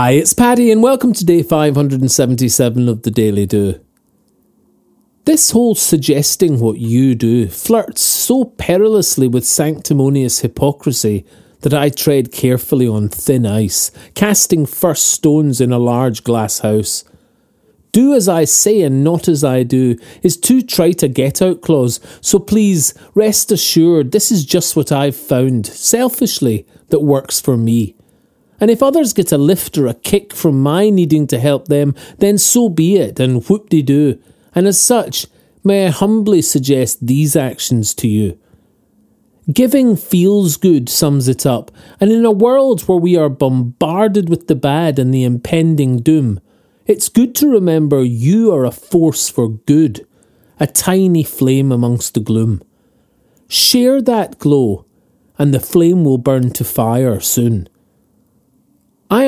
Hi, it's Paddy, and welcome to day 577 of the Daily Do. This whole suggesting what you do flirts so perilously with sanctimonious hypocrisy that I tread carefully on thin ice, casting first stones in a large glass house. Do as I say and not as I do is too trite a get out clause, so please rest assured this is just what I've found, selfishly, that works for me. And if others get a lift or a kick from my needing to help them, then so be it, and whoop de doo. And as such, may I humbly suggest these actions to you. Giving feels good sums it up, and in a world where we are bombarded with the bad and the impending doom, it's good to remember you are a force for good, a tiny flame amongst the gloom. Share that glow, and the flame will burn to fire soon.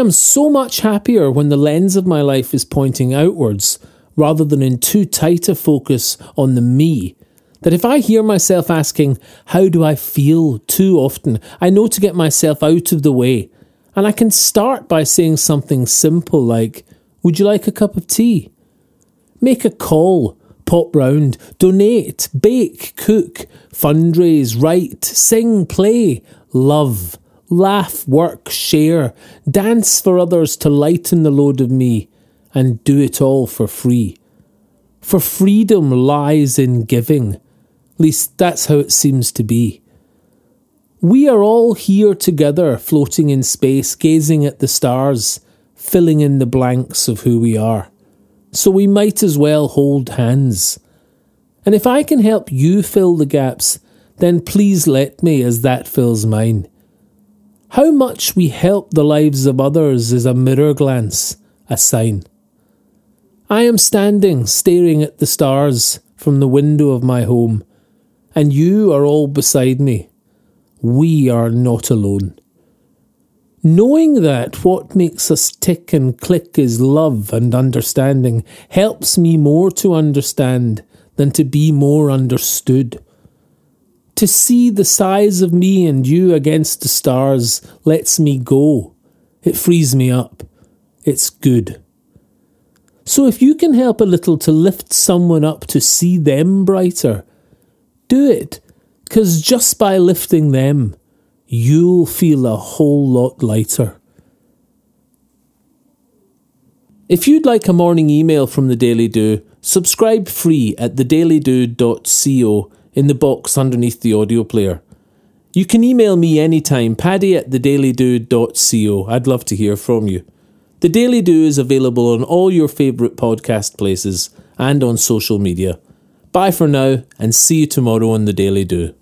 Am so much happier when the lens of my life is pointing outwards rather than in too tight a focus on the me. That if I hear myself asking, How do I feel too often, I know to get myself out of the way. And I can start by saying something simple like, Would you like a cup of tea? Make a call, pop round, donate, bake, cook, fundraise, write, sing, play, love laugh, work, share, dance for others to lighten the load of me, and do it all for free. For freedom lies in giving, at least that's how it seems to be. We are all here together, floating in space, gazing at the stars, filling in the blanks of who we are. So we might as well hold hands. And if I can help you fill the gaps, then please let me as that fills mine. How much we help the lives of others is a mirror glance, a sign. I am standing staring at the stars from the window of my home, and you are all beside me. We are not alone. Knowing that what makes us tick and click is love and understanding helps me more to understand than to be more understood. To see the size of me and you against the stars lets me go. It frees me up. It's good. So if you can help a little to lift someone up to see them brighter, do it. Because just by lifting them, you'll feel a whole lot lighter. If you'd like a morning email from the Daily Do, subscribe free at thedailydo.co in the box underneath the audio player. You can email me anytime, paddy at thedailydo.co. I'd love to hear from you. The Daily Do is available on all your favourite podcast places and on social media. Bye for now, and see you tomorrow on The Daily Do.